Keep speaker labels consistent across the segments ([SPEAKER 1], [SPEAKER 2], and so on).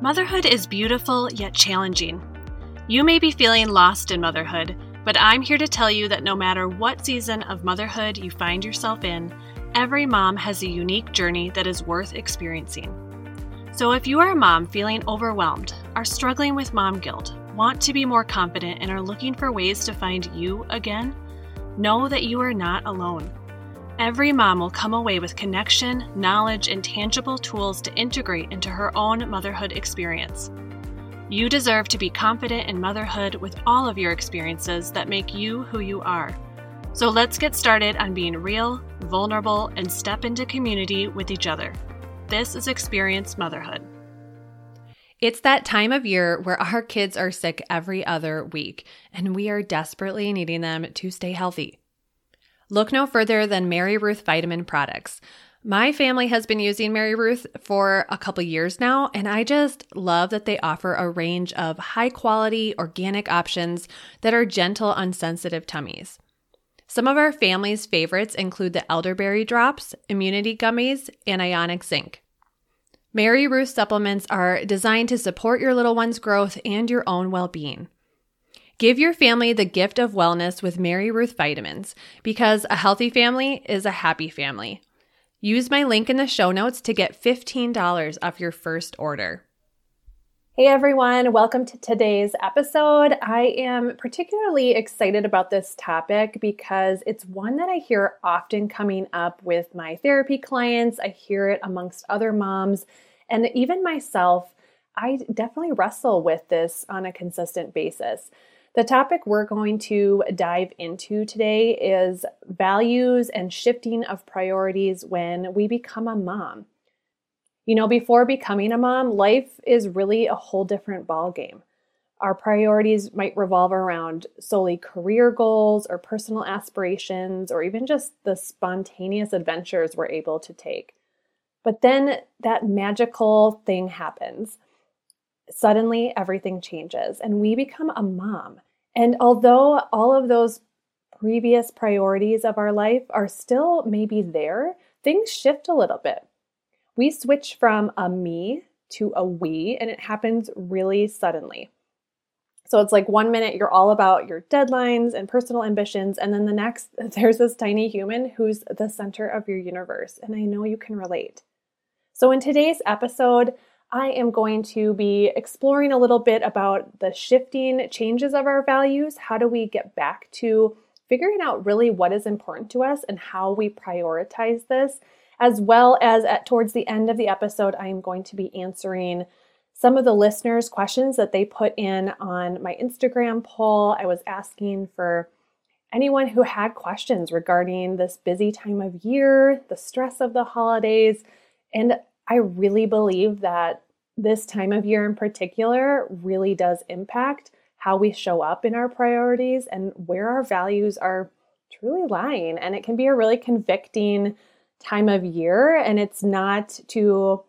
[SPEAKER 1] Motherhood is beautiful yet challenging. You may be feeling lost in motherhood, but I'm here to tell you that no matter what season of motherhood you find yourself in, every mom has a unique journey that is worth experiencing. So if you are a mom feeling overwhelmed, are struggling with mom guilt, want to be more confident, and are looking for ways to find you again, know that you are not alone. Every mom will come away with connection, knowledge, and tangible tools to integrate into her own motherhood experience. You deserve to be confident in motherhood with all of your experiences that make you who you are. So let's get started on being real, vulnerable, and step into community with each other. This is Experience Motherhood.
[SPEAKER 2] It's that time of year where our kids are sick every other week, and we are desperately needing them to stay healthy. Look no further than Mary Ruth vitamin products. My family has been using Mary Ruth for a couple years now, and I just love that they offer a range of high quality organic options that are gentle on sensitive tummies. Some of our family's favorites include the elderberry drops, immunity gummies, and ionic zinc. Mary Ruth supplements are designed to support your little one's growth and your own well being. Give your family the gift of wellness with Mary Ruth vitamins because a healthy family is a happy family. Use my link in the show notes to get $15 off your first order. Hey everyone, welcome to today's episode. I am particularly excited about this topic because it's one that I hear often coming up with my therapy clients. I hear it amongst other moms, and even myself. I definitely wrestle with this on a consistent basis. The topic we're going to dive into today is values and shifting of priorities when we become a mom. You know, before becoming a mom, life is really a whole different ballgame. Our priorities might revolve around solely career goals or personal aspirations, or even just the spontaneous adventures we're able to take. But then that magical thing happens suddenly everything changes and we become a mom. And although all of those previous priorities of our life are still maybe there, things shift a little bit. We switch from a me to a we, and it happens really suddenly. So it's like one minute you're all about your deadlines and personal ambitions, and then the next, there's this tiny human who's the center of your universe. And I know you can relate. So in today's episode, I am going to be exploring a little bit about the shifting changes of our values. How do we get back to figuring out really what is important to us and how we prioritize this? As well as at towards the end of the episode, I am going to be answering some of the listeners' questions that they put in on my Instagram poll. I was asking for anyone who had questions regarding this busy time of year, the stress of the holidays, and I really believe that this time of year in particular really does impact how we show up in our priorities and where our values are truly lying. And it can be a really convicting time of year. And it's not to,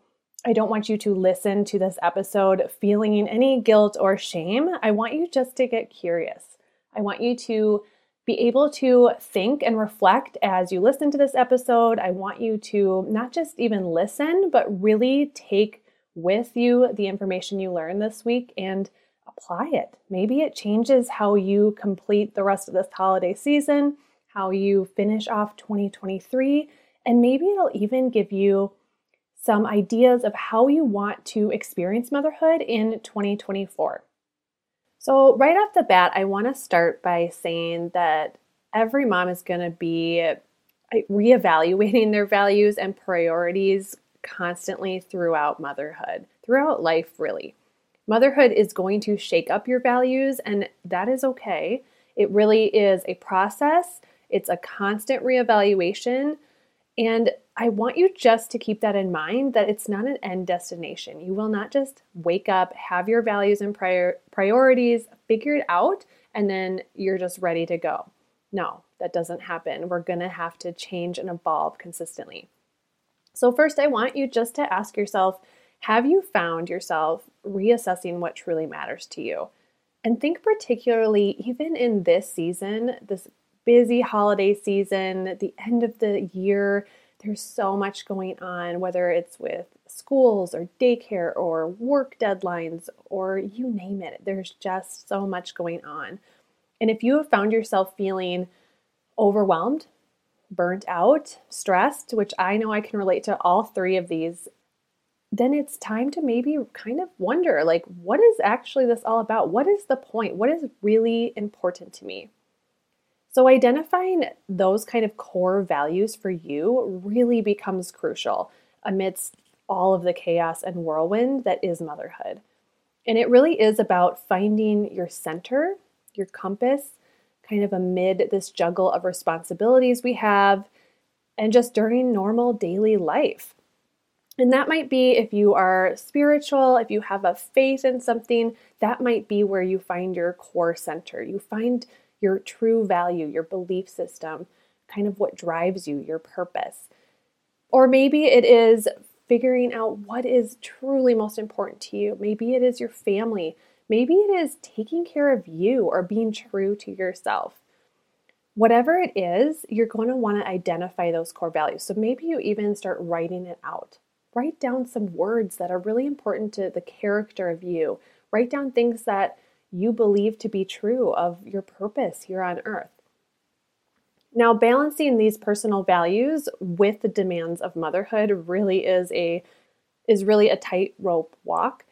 [SPEAKER 2] I don't want you to listen to this episode feeling any guilt or shame. I want you just to get curious. I want you to be able to think and reflect as you listen to this episode. I want you to not just even listen, but really take with you the information you learned this week and apply it. Maybe it changes how you complete the rest of this holiday season, how you finish off 2023, and maybe it'll even give you some ideas of how you want to experience motherhood in 2024. So, right off the bat, I want to start by saying that every mom is going to be eh, reevaluating their values and priorities constantly throughout motherhood, throughout life, really. Motherhood is going to shake up your values, and that is okay. It really is a process, it's a constant reevaluation. And I want you just to keep that in mind that it's not an end destination. You will not just wake up, have your values and prior- priorities figured out, and then you're just ready to go. No, that doesn't happen. We're going to have to change and evolve consistently. So, first, I want you just to ask yourself have you found yourself reassessing what truly matters to you? And think particularly, even in this season, this busy holiday season, the end of the year, there's so much going on, whether it's with
[SPEAKER 1] schools or daycare or work deadlines or you name it. There's just so much going on. And if you have found yourself feeling overwhelmed, burnt out, stressed, which I know I can relate to all three of these, then it's time to maybe kind of wonder like, what is actually this all about? What is the point? What is really important to me? So, identifying those kind of core values for you really becomes crucial amidst all of the chaos and whirlwind that is motherhood. And it really is about finding your center, your compass, kind of amid this juggle of responsibilities we have, and just during normal daily life. And that might be if you are spiritual, if you have a faith in something, that might be where you find your core center. You find your true value, your belief system, kind of what drives you, your purpose. Or maybe it is figuring out what is truly most important to you. Maybe it is your family. Maybe it is taking care of you or being true to yourself. Whatever it is, you're going to want to identify those core values. So maybe you even start writing it out. Write down some words that are really important to the character of you. Write down things that you believe to be true of your purpose here on earth. Now, balancing these personal values with the demands of motherhood really is a is really a tightrope walk.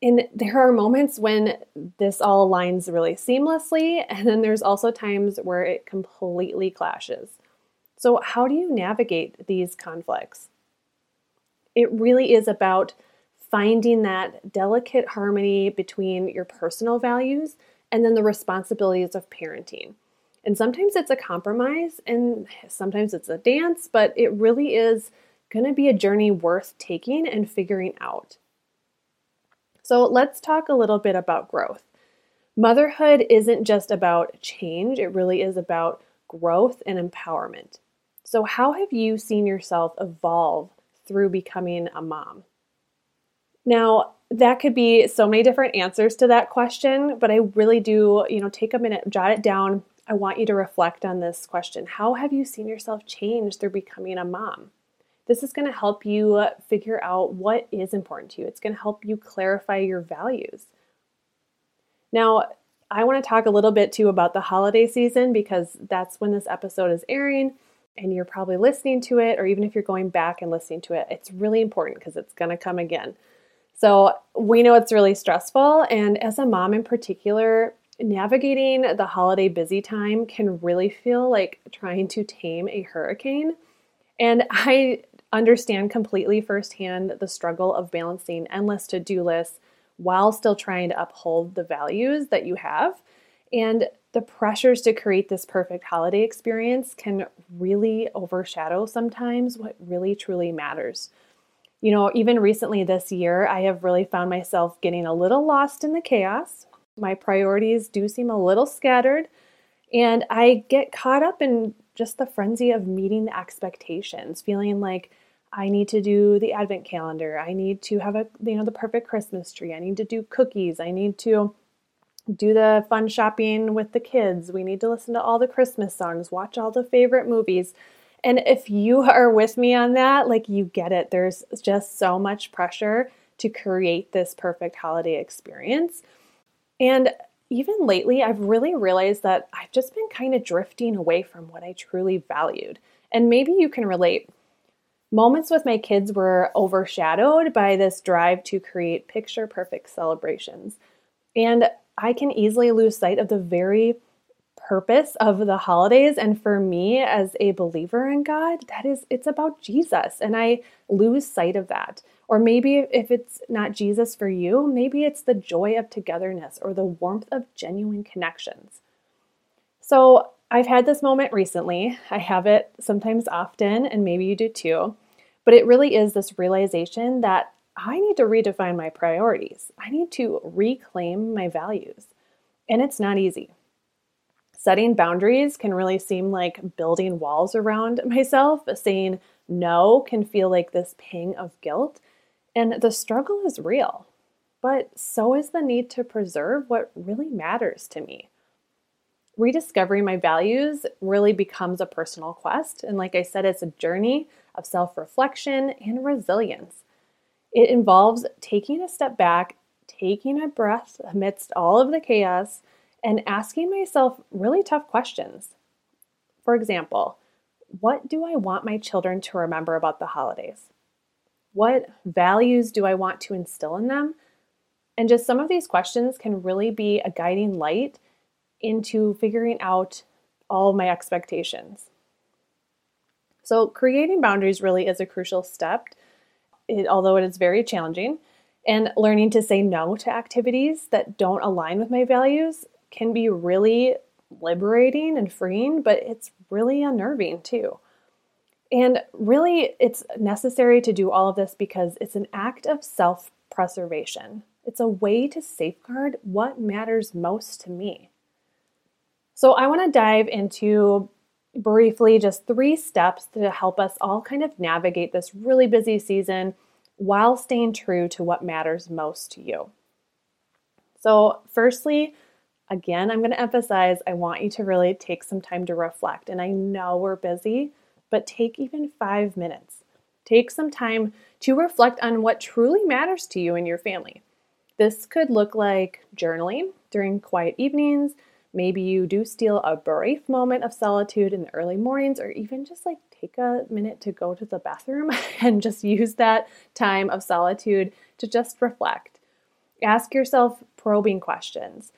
[SPEAKER 1] And there are moments when this all aligns really seamlessly, and then there's also times where it completely clashes. So, how do you navigate these conflicts? It really is about finding that delicate harmony between your personal values and then the responsibilities of parenting. And sometimes it's a compromise and sometimes it's a dance, but it really is going to be a journey worth taking and figuring out. So let's talk a little bit about growth. Motherhood isn't just about change, it really is about growth and empowerment. So, how have you seen yourself evolve through becoming a mom? Now, that could be so many different answers to that question, but I really do, you know, take a minute, jot it down, I want you to reflect on this question How have you seen yourself change through becoming a mom? This is going to help you figure out what is important to you. It's going to help you clarify your values. Now, I want to talk a little bit too about the holiday season because that's when this episode is airing and you're probably listening to it, or even if you're going back and listening to it, it's really important because it's going to come again. So, we know it's really stressful. And as a mom in particular, navigating the holiday busy time can really feel like trying to tame a hurricane. And I understand completely firsthand the struggle of balancing endless to do lists while still trying to uphold the values that you have. And the pressures to create this perfect holiday experience can really overshadow sometimes what really truly matters. You know, even recently this year, I have really found myself getting a little lost in the chaos, my priorities do seem a little scattered, and I get caught up in just the frenzy of meeting the expectations, feeling like I need to do the advent calendar. I need to have a you know the perfect Christmas tree. I need to do cookies. I need to do the fun shopping with the kids. We need to listen to all the Christmas songs, watch all the favorite movies. And if you are with me on that, like you get it. There's just so much pressure to create this perfect holiday experience. And even lately, I've really realized that I've just been kind of drifting away from what I truly valued. And maybe you can relate. Moments with my kids were overshadowed by this drive to create picture perfect celebrations. And I can easily lose sight of the very purpose of the holidays and for me as a believer in God that is it's about Jesus and I lose sight of that or maybe if it's not Jesus for you, maybe it's the joy of togetherness or the warmth of genuine connections. So I've had this moment recently. I have it sometimes often, and maybe you do too. But it really is this realization that I need to redefine my priorities. I need to reclaim my values. And it's not easy. Setting boundaries can really seem like building walls around myself. Saying no can feel like this ping of guilt. And the struggle is real, but so is the need to preserve what really matters to me. Rediscovering my values really becomes a personal quest. And like I said, it's a journey of self reflection and resilience.
[SPEAKER 3] It involves taking a step back, taking a breath amidst all of the chaos, and asking myself really tough questions. For example, what do I want my children to remember about the holidays? What values do I want to instill in them? And just some of these questions can really be a guiding light into figuring out all my expectations. So, creating boundaries really is a crucial step, it, although it is very challenging. And learning to say no to activities that don't align with my values can be really liberating and freeing, but it's really unnerving too. And really, it's necessary to do all of this because it's an act of self preservation. It's a way to safeguard what matters most to me. So, I want to dive into briefly just three steps to help us all kind of navigate this really busy season while staying true to what matters most to you. So, firstly, again, I'm going to emphasize I want you to really take some time to reflect. And I know we're busy, but take even five minutes. Take some time to reflect on what truly matters to you and your family. This could look like journaling during quiet evenings. Maybe you do steal a brief moment of solitude in the early mornings, or even just like take a minute to go to the bathroom and just use that time of solitude to just reflect. Ask yourself probing questions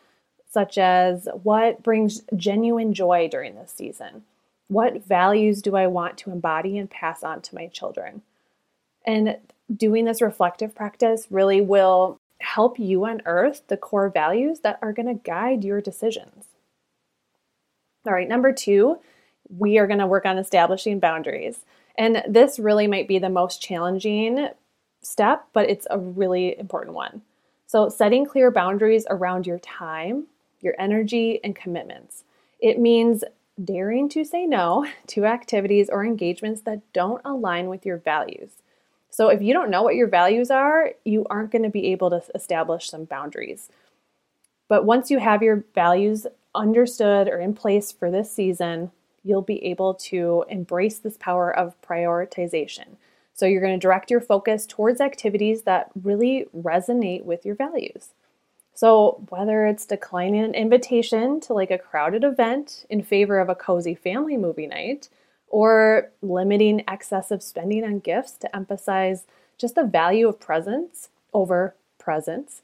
[SPEAKER 3] such as what brings genuine joy during this season? What values do I want to embody and pass on to my children? And doing this reflective practice really will help you unearth the core values that are going to guide your decisions. All right, number two, we are going to work on establishing boundaries. And this really might be the most challenging step, but it's a really important one. So, setting clear boundaries around your time, your energy, and commitments. It means daring to say no to activities or engagements that don't align with your values. So, if you don't know what your values are, you aren't going to be able to establish some boundaries. But once you have your values understood or in place for this season, you'll be able to embrace this power of prioritization. So, you're going to direct your focus towards activities that really resonate with your values. So, whether it's declining an invitation to like a crowded event in favor of a cozy family movie night, or limiting excessive spending on gifts to emphasize just the value of presence over presents,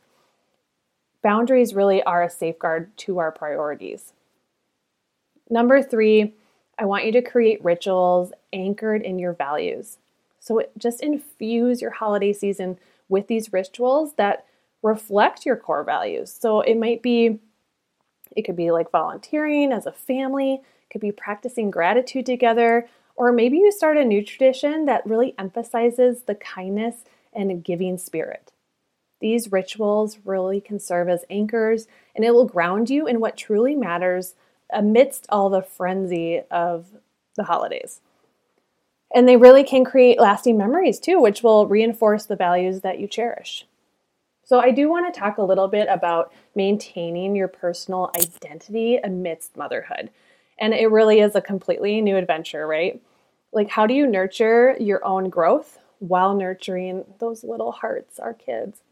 [SPEAKER 3] boundaries really are a safeguard to our priorities. Number three, I want you to create rituals anchored in your values. So, just infuse your holiday season with these rituals that reflect your core values. So it might be, it could be like volunteering as a family, could be practicing gratitude together, or maybe you start a new tradition that really emphasizes the kindness and giving spirit. These rituals really can serve as anchors and it will ground you in what truly matters amidst all the frenzy of the holidays. And they really can create lasting memories too, which will reinforce the values that you cherish. So, I do want to talk a little bit about maintaining your personal identity amidst motherhood. And it really is a completely new adventure, right? Like, how do you nurture your own growth while nurturing those little hearts, our kids?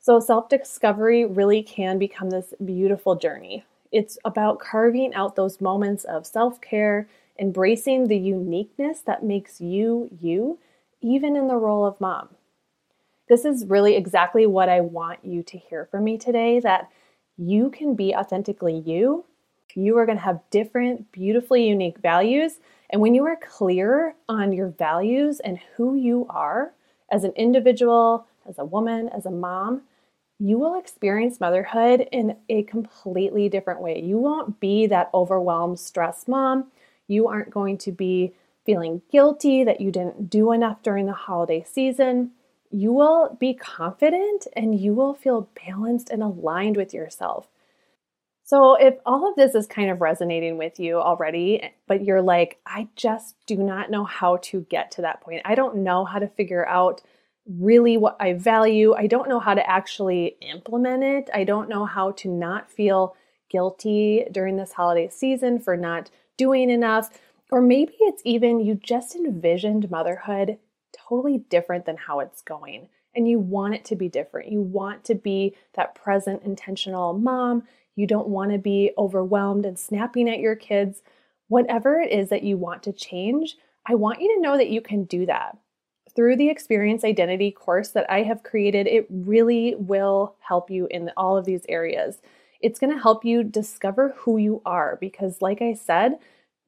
[SPEAKER 3] So, self discovery really can become this beautiful journey. It's about carving out those moments of self care, embracing the uniqueness that makes you you, even in the role of mom. This is really exactly what I want you to hear from me today that you can be authentically you. You are going to have different, beautifully unique values. And when you are clear on your values and who you are as an individual, as a woman, as a mom, you will experience motherhood in a completely different way. You won't be that overwhelmed, stressed mom. You aren't going to be feeling guilty that you didn't do enough during the holiday season you will be confident and you will feel balanced and aligned with yourself. So, if all of this is kind of resonating with you already, but you're like, I just do not know how to get to that point, I don't know how to figure out really what I value, I don't know how to actually implement it, I don't know how to not feel guilty during this holiday season for not doing enough. Or maybe it's even you just envisioned motherhood totally different than how it's going. and you want it to be different. You want to be that present, intentional mom. You don't want to be overwhelmed and snapping at your kids. Whatever it is that you want to change, I want you to know that you can do that. Through the experience identity course that I have created, it really will help you in all of these areas. It's going to help you discover who you are because, like I said,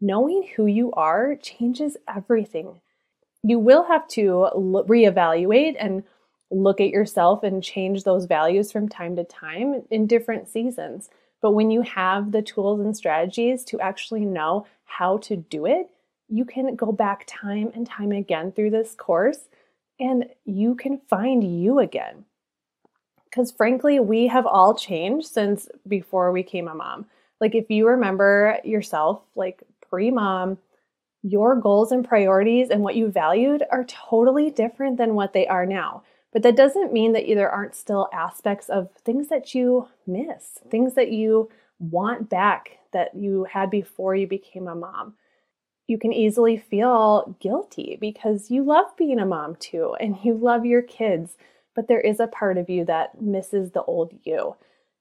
[SPEAKER 3] knowing who you are changes everything. You will have to reevaluate and look at yourself and change those values from time to time in different seasons. But when you have the tools and strategies to actually know how to do it, you can go back time and time again through this course and you can find you again. Because frankly, we have all changed since before we became a mom. Like, if you remember yourself, like pre mom, your goals and priorities and what you valued are totally different than what they are now. But that doesn't mean that there aren't still aspects of things that you miss, things that you want back that you had before you became a mom. You can easily feel guilty because you love being a mom too and you love your kids, but there is a part of you that misses the old you.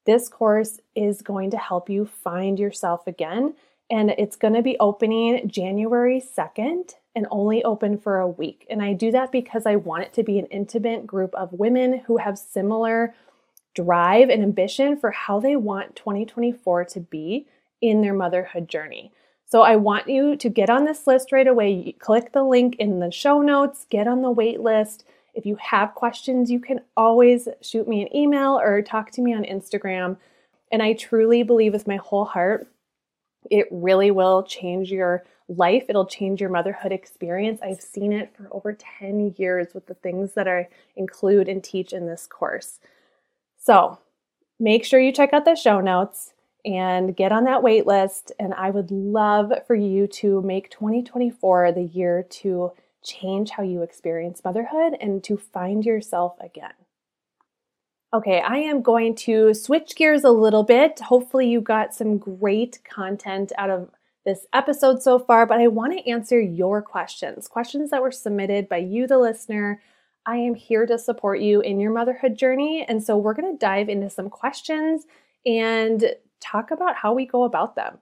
[SPEAKER 3] This course is going to help you find yourself again, and it's going to be opening January 2nd and only open for a week. And I do that because I want it to be an intimate group of women who have similar drive and ambition for how they want 2024 to be in their motherhood journey. So I want you to get on this list right away. Click the link in the show notes, get on the wait list. If you have questions, you can always shoot me an email or talk to me on Instagram. And I truly believe with my whole heart, it really will change your life. It'll change your motherhood experience. I've seen it for over 10 years with the things that I include and teach in this course. So make sure you check out the show notes and get on that wait list. And I would love for you to make 2024 the year to change how you experience motherhood and to find yourself again. Okay, I am going to switch gears a little bit. Hopefully, you got some great content out of this episode so far, but I want to answer your questions, questions that were submitted by you, the listener. I am here to support you in your motherhood journey. And so, we're going to dive into some questions and talk about how we go about them.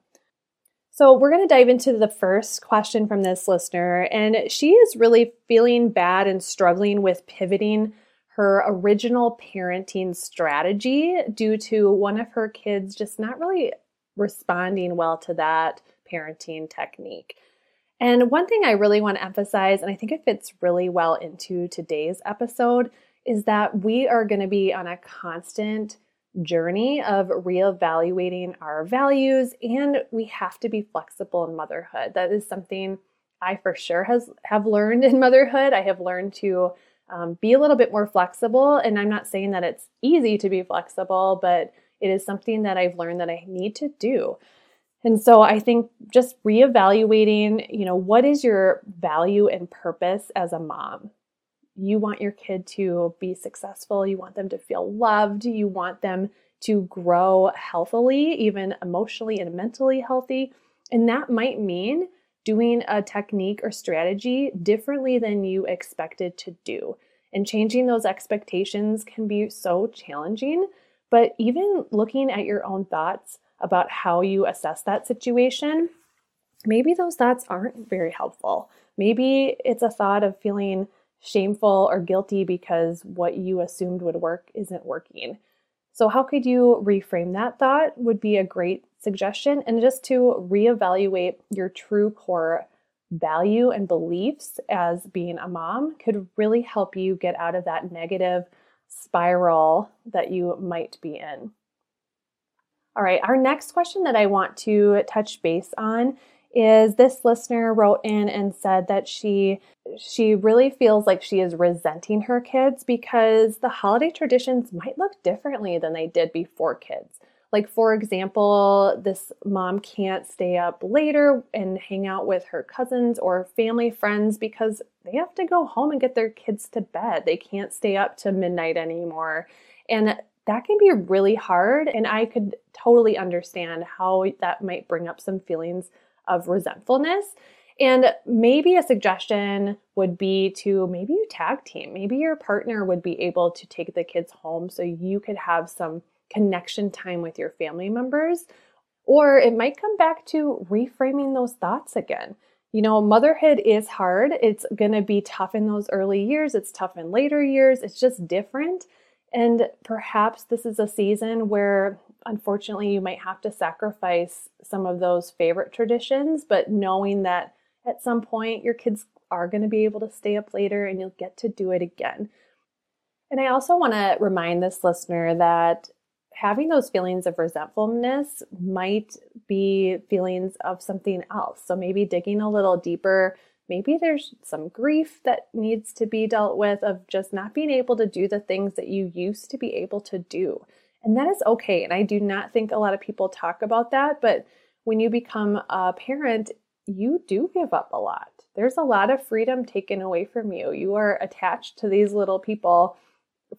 [SPEAKER 3] So, we're going to dive into the first question from this listener, and she is really feeling bad and struggling with pivoting her original parenting strategy due to one of her kids just not really responding well to that parenting technique. And one thing I really want to emphasize, and I think it fits really well into today's episode, is that we are going to be on a constant journey of reevaluating our values and we have to be flexible in motherhood. That is something I for sure has have learned in motherhood. I have learned to um, be a little bit more flexible, and I'm not saying that it's easy to be flexible, but it is something that I've learned that I need to do. And so I think just reevaluating, you know, what is your value and purpose as a mom? You want your kid to be successful. You want them to feel loved. You want them to grow healthily, even emotionally and mentally healthy. And that might mean doing a technique or strategy differently than you expected to do. And changing those expectations can be so challenging. But even looking at your own thoughts about how you assess that situation, maybe those thoughts aren't very helpful. Maybe it's a thought of feeling shameful or guilty because what you assumed would work isn't working. So, how could you reframe that thought? Would be a great suggestion. And just to reevaluate your true core value and beliefs as being a mom could really help you get out of that negative spiral that you might be in. All right, our next question that I want to touch base on is this listener wrote in and said that she she really feels like she is resenting her kids because the holiday traditions might look differently than they did before kids. Like, for example, this mom can't stay up later and hang out with her cousins or family friends because they have to go home and get their kids to bed. They can't stay up to midnight anymore. And that can be really hard. And I could totally understand how that might bring up some feelings of resentfulness. And maybe a suggestion would be to maybe you tag team. Maybe your partner would be able to take the kids home so you could have some connection time with your family members. Or it might come back to reframing those thoughts again. You know, motherhood is hard. It's going to be tough in those early years, it's tough in later years. It's just different. And perhaps this is a season where unfortunately you might have to sacrifice some of those favorite traditions, but knowing that at some point your kids are going to be able to stay up later and you'll get to do it again. And I also want to remind this listener that having those feelings of resentfulness might be feelings of something else. So maybe digging a little deeper, maybe there's some grief that needs to be dealt with of just not being able to do the things that you used to be able to do. And that is okay. And I do not think a lot of people talk about that, but when you become a parent, you do give up a lot. There's a lot of freedom taken away from you. You are attached to these little people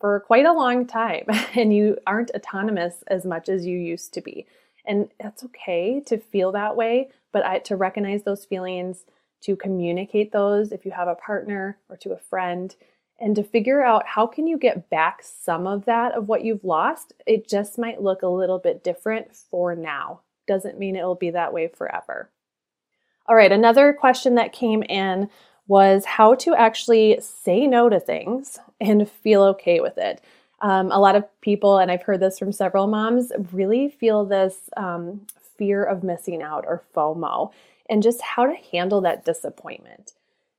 [SPEAKER 3] for quite a long time and you aren't autonomous as much as you used to be. And that's okay to feel that way, but I, to recognize those feelings, to communicate those if you have a partner or to a friend, and to figure out how can you get back some of that of what you've lost. It just might look a little bit different for now. Doesn't mean it'll be that way forever. All right, another question that came in was how to actually say no to things and feel okay with it. Um, a lot of people, and I've heard this from several moms, really feel this um, fear of missing out or FOMO and just how to handle that disappointment.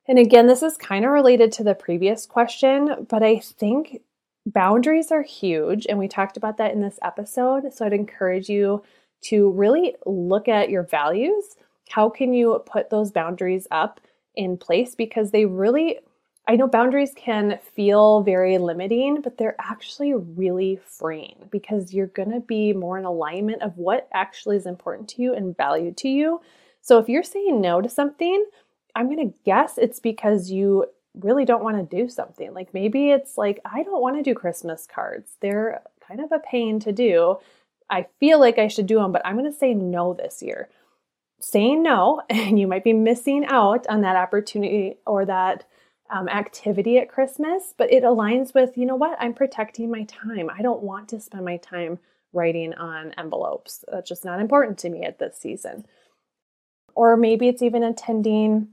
[SPEAKER 3] And again, this is kind of related to the previous question, but I think boundaries are huge. And we talked about that in this episode. So I'd encourage you to really look at your values. How can you put those boundaries up in place? Because they really I know boundaries can feel very limiting, but they're actually really freeing because you're going to be more in alignment of what actually is important to you and valued to you. So if you're saying no to something, I'm going to guess it's because you really don't want to do something. Like maybe it's like, I don't want to do Christmas cards. They're kind of a pain to do. I feel like I should do them, but I'm going to say no this year. Saying no, and you might be missing out on that opportunity or that um, activity at Christmas, but it aligns with, you know what, I'm protecting my time. I don't want to spend my time writing on envelopes. That's just not important to me at this season. Or maybe it's even attending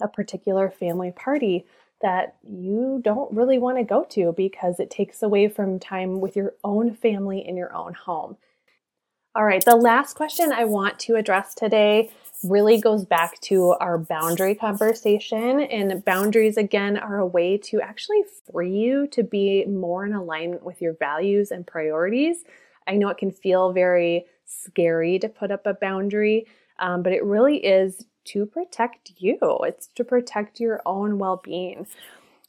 [SPEAKER 3] a particular family party that you don't really want to go to because it takes away from time with your own family in your own home. All right, the last question I want to address today really goes back to our boundary conversation. And boundaries, again, are a way to actually free you to be more in alignment with your values and priorities. I know it can feel very scary to put up a boundary, um, but it really is to protect you, it's to protect your own well being.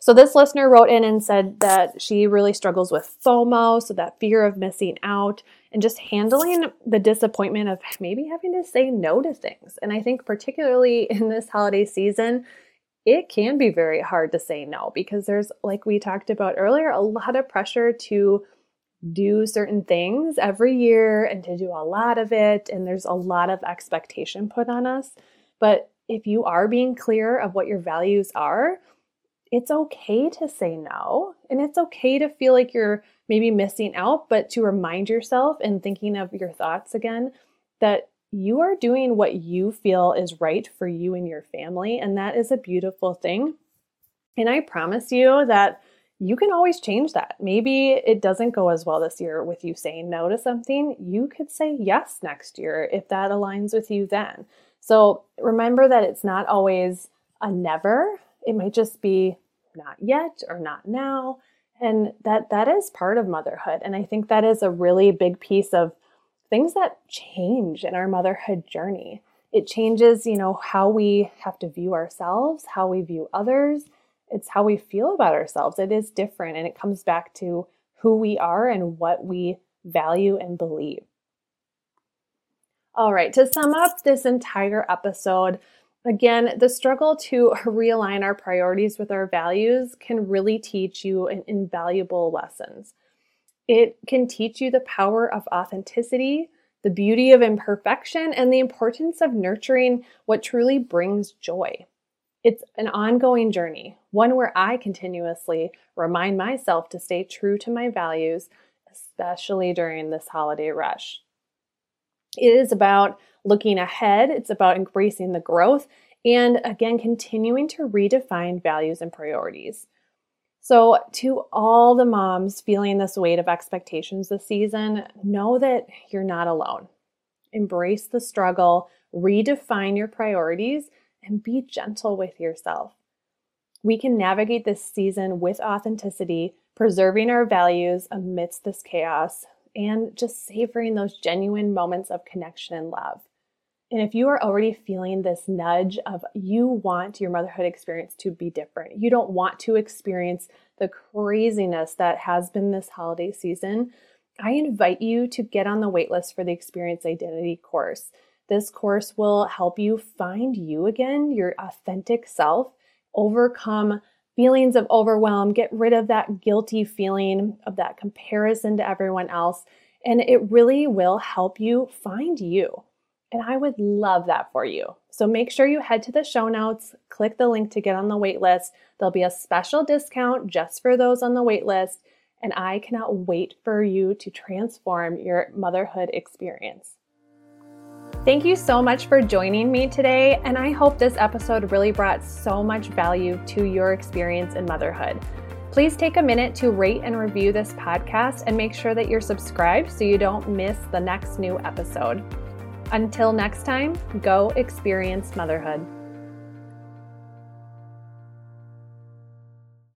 [SPEAKER 3] So, this listener wrote in and said that she really struggles with FOMO, so that fear of missing out, and just handling the disappointment of maybe having to say no to things. And I think, particularly in this holiday season, it can be very hard to say no because there's, like we talked about earlier, a lot of pressure to do certain things every year and to do a lot of it. And there's a lot of expectation put on us. But if you are being clear of what your values are, it's okay to say no. And it's okay to feel like you're maybe missing out, but to remind yourself and thinking of your thoughts again that you are doing what you feel is right for you and your family. And that is a beautiful thing. And I promise you that you can always change that. Maybe it doesn't go as well this year with you saying no to something. You could say yes next year if that aligns with you then. So remember that it's not always a never. It might just be not yet or not now. And that that is part of motherhood. And i think that is a really big piece of things that change in our motherhood journey. It changes you know how we have to view ourselves how we view others. It's how we feel about ourselves. It is different and it comes back to who we are and what we value and believe. All right to sum up this entire episode Again, the struggle to realign our priorities with our values can really teach you invaluable lessons. It can teach you the power of authenticity, the beauty of imperfection, and the importance of nurturing what truly brings joy. It's an ongoing journey, one where I continuously remind myself to stay true to my values, especially during this holiday rush. It is about looking ahead, it's about embracing the growth, and again, continuing to redefine values and priorities. So, to all the moms feeling this weight of expectations this season, know that you're not alone. Embrace the struggle, redefine your priorities, and be gentle with yourself. We can navigate this season with authenticity, preserving our values amidst this chaos, and just savoring those genuine moments of connection and love. And if you are already feeling this nudge of you want your motherhood experience to be different, you don't want to experience the craziness that has been this holiday season, I invite you to get on the waitlist for the Experience Identity course. This course will help you find you again, your authentic self, overcome feelings of overwhelm, get rid of that guilty feeling of that comparison to everyone else, and it really will help you find you. And I would love that for you. So make sure you head to the show notes, click the link to get on the wait list. There'll be a special discount just for those on the wait list. And I cannot wait for you to transform your motherhood experience. Thank you so much for joining me today, and I hope this episode really brought so much value to your experience in motherhood. Please take a minute to rate and review this podcast and make sure that you're subscribed so you don't miss the next new episode. Until next time, go experience motherhood.